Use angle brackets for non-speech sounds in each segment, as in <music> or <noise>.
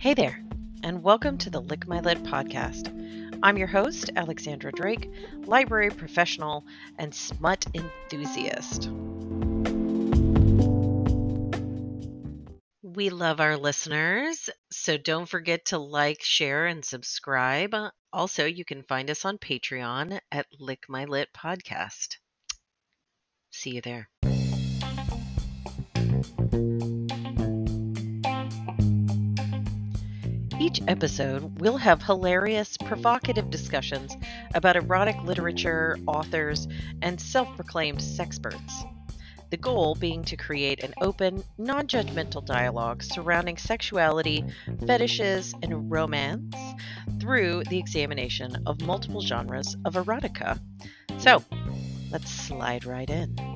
Hey there, and welcome to the Lick My Lit podcast. I'm your host, Alexandra Drake, library professional and smut enthusiast. We love our listeners, so don't forget to like, share, and subscribe. Also, you can find us on Patreon at Lick My Lit Podcast. See you there. Each episode, we'll have hilarious, provocative discussions about erotic literature, authors, and self proclaimed sexperts. The goal being to create an open, non judgmental dialogue surrounding sexuality, fetishes, and romance through the examination of multiple genres of erotica. So, let's slide right in.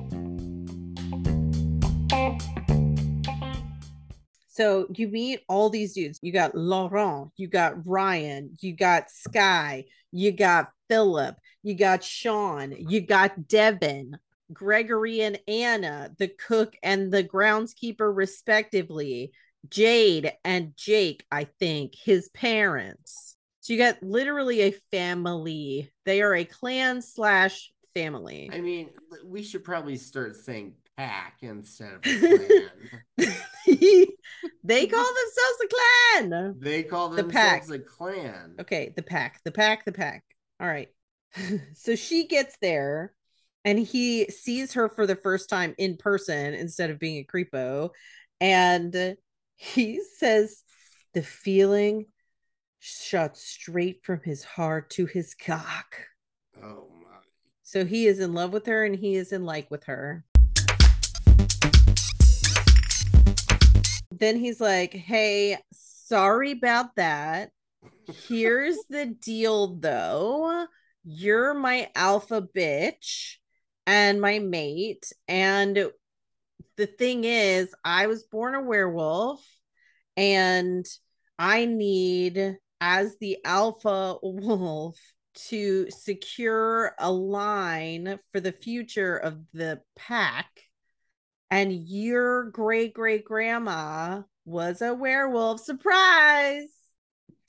So you meet all these dudes. You got Laurent, you got Ryan, you got Sky, you got Philip, you got Sean, you got Devin, Gregory and Anna, the cook and the groundskeeper, respectively, Jade and Jake, I think, his parents. So you got literally a family. They are a clan slash family. I mean, we should probably start saying pack instead of <laughs> clan. <laughs> <laughs> they call themselves a clan. They call The themselves pack. a clan. Okay, the pack, the pack, the pack. All right. <laughs> so she gets there and he sees her for the first time in person instead of being a creepo. And he says the feeling shot straight from his heart to his cock. Oh my. So he is in love with her and he is in like with her. Then he's like, Hey, sorry about that. Here's the deal though. You're my alpha bitch and my mate. And the thing is, I was born a werewolf and I need, as the alpha wolf, to secure a line for the future of the pack. And your great great grandma was a werewolf. Surprise!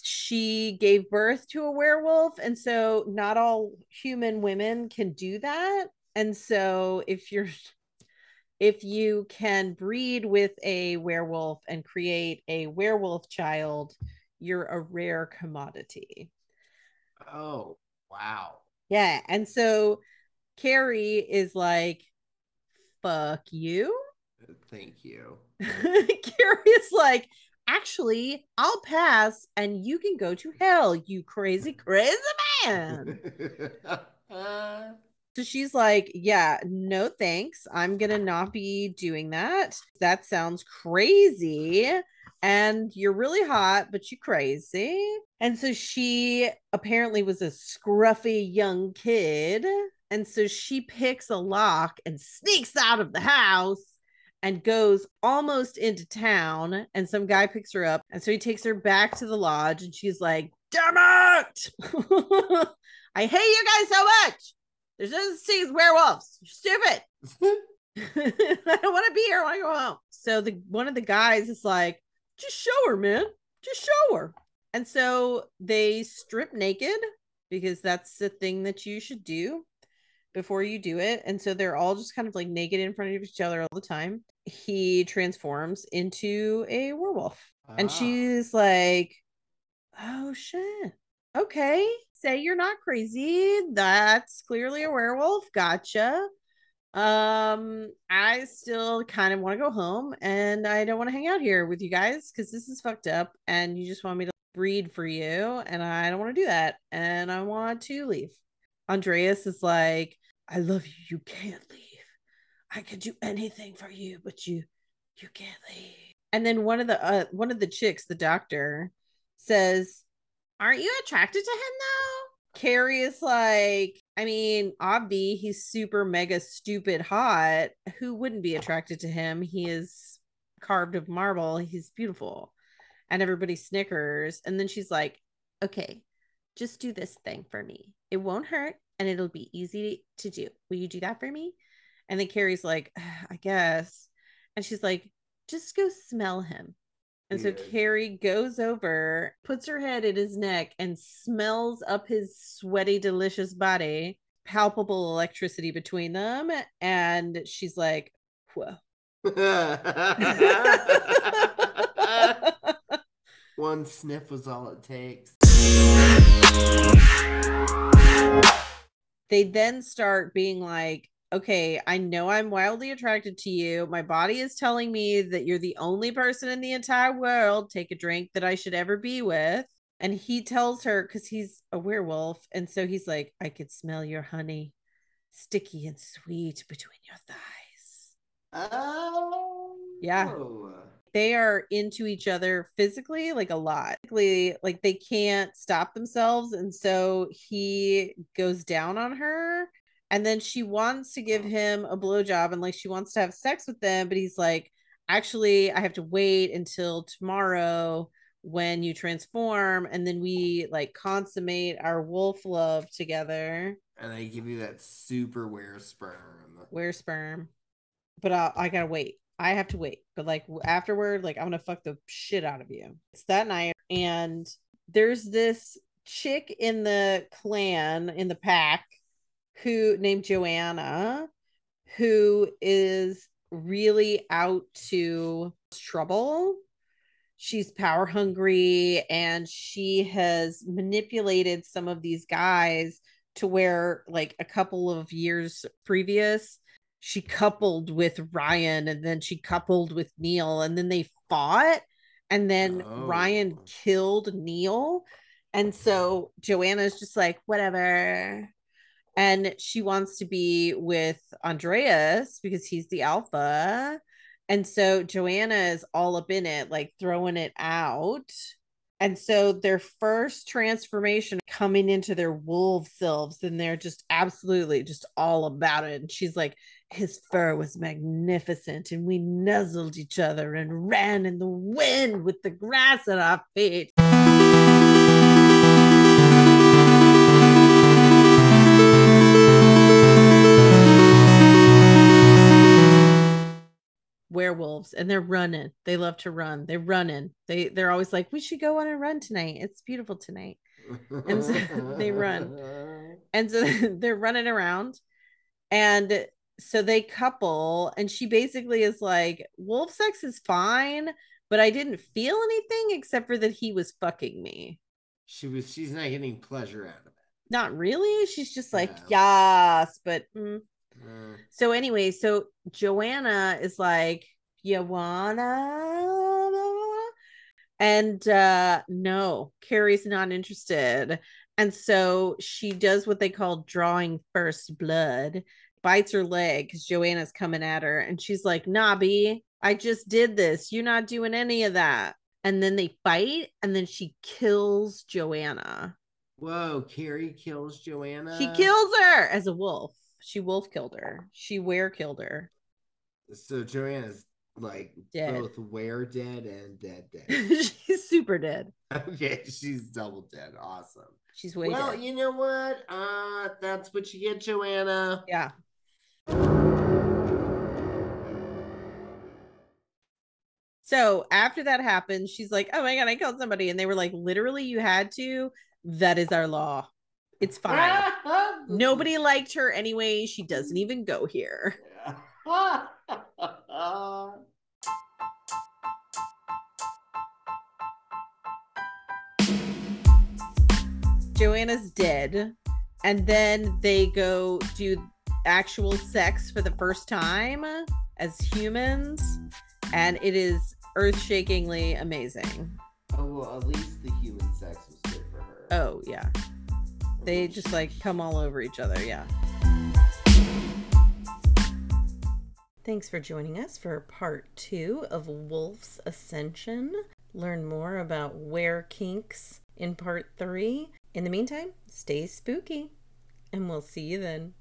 She gave birth to a werewolf. And so, not all human women can do that. And so, if you're if you can breed with a werewolf and create a werewolf child, you're a rare commodity. Oh wow. Yeah. And so Kari is like, fuck you. Thank you. <laughs> Kari is like, actually, I'll pass and you can go to hell, you crazy, crazy man. <laughs> So she's like, Yeah, no thanks. I'm going to not be doing that. That sounds crazy. And you're really hot, but you're crazy. And so she apparently was a scruffy young kid. And so she picks a lock and sneaks out of the house and goes almost into town. And some guy picks her up. And so he takes her back to the lodge and she's like, Damn it! <laughs> I hate you guys so much. There's no such werewolves. You're stupid. <laughs> I don't want to be here. I want to go home. So the one of the guys is like, just show her, man. Just show her. And so they strip naked because that's the thing that you should do before you do it. And so they're all just kind of like naked in front of each other all the time. He transforms into a werewolf. And Ah. she's like, oh shit. Okay. Say you're not crazy. That's clearly a werewolf. Gotcha. Um, I still kind of want to go home and I don't want to hang out here with you guys because this is fucked up and you just want me to breed for you and I don't want to do that and I want to leave. Andreas is like, I love you. You can't leave. I could do anything for you, but you you can't leave. And then one of the uh, one of the chicks, the doctor, says, "Aren't you attracted to him though?" Kari is like, I mean, Obvi, he's super mega stupid hot. Who wouldn't be attracted to him? He is carved of marble. He's beautiful. And everybody snickers. And then she's like, okay, just do this thing for me. It won't hurt and it'll be easy to do. Will you do that for me? And then Kari's like, ah, I guess. And she's like, just go smell him. And so. Kari goes over, puts her head in his neck, and smells up his sweaty, delicious body. Palpable electricity between them. And she's like, whoa. <laughs> <laughs> One sniff was all it takes. They then start being like, okay, I know I'm wildly attracted to you. My body is telling me that you're the only person in the entire world, take a drink, that I should ever be with. And he tells her, because he's a werewolf. And so he's like, I could smell your honey sticky and sweet between your thighs. Oh. Yeah. They are into each other physically, like a lot. Like they can't stop themselves. And so he goes down on her. And then she wants to give him a blowjob and like she wants to have sex with them. But he's like, actually, I have to wait until tomorrow when you transform. And then we like consummate our wolf love together. And they give you that super wear sperm. Wear sperm. But I, I gotta wait. I have to wait. But like afterward, like I'm gonna fuck the shit out of you. It's that night, and there's this chick in the clan in the pack who named Joanna, who is really out to trouble. She's power hungry and she has manipulated some of these guys to where, like, a couple of years previous, she coupled with Ryan and then she coupled with Neil and then they fought and then Oh. Ryan killed Neil. And so Joanna's just like, whatever. And she wants to be with Andreas because he's the alpha. And so Joanna is all up in it, like throwing it out. And so their first transformation coming into their wolf selves, and they're just absolutely just all about it. And she's like, his fur was magnificent, and we nuzzled each other and ran in the wind with the grass at our feet. werewolves and they're running. They love to run. They're running they they're always like we should go on a run tonight. It's beautiful tonight. And so <laughs> they run. <laughs> and so <laughs> they're running around and so they couple and she basically is like wolf sex is fine but i didn't feel anything except for that he was fucking me She was. She's not getting pleasure out of it. not really she's just like yes but mm. Uh, so anyway so joanna is like you wanna and uh no kari's not interested and so she does what they call drawing first blood bites her leg because joanna's coming at her and she's like nobby i just did this you're not doing any of that and then they fight and then she kills joanna whoa! Kari kills Joanna. she kills her as a wolf she wolf killed her she were killed her So Joanna's like Dead. both where dead and dead <laughs> dead. she's super dead okay, she's double dead. Awesome. she's way well, dead you know what? Uh, that's what you get, Joanna. yeah So after that happened, she's like, "Oh my god, I killed somebody," and they were like, "Literally, you had to. That is our law. It's fine. <laughs> Nobody liked her anyway. She doesn't even go here." <laughs> Joanna's dead, and then they go do actual sex for the first time as humans, and it is earth-shakingly amazing. oh well, at least the human sex was good for her. Oh yeah, they just like come all over each other. Yeah. Thanks for joining us for part two of Wolf's Ascension. Learn more about were kinks in part three. In the meantime, stay spooky, and we'll see you then.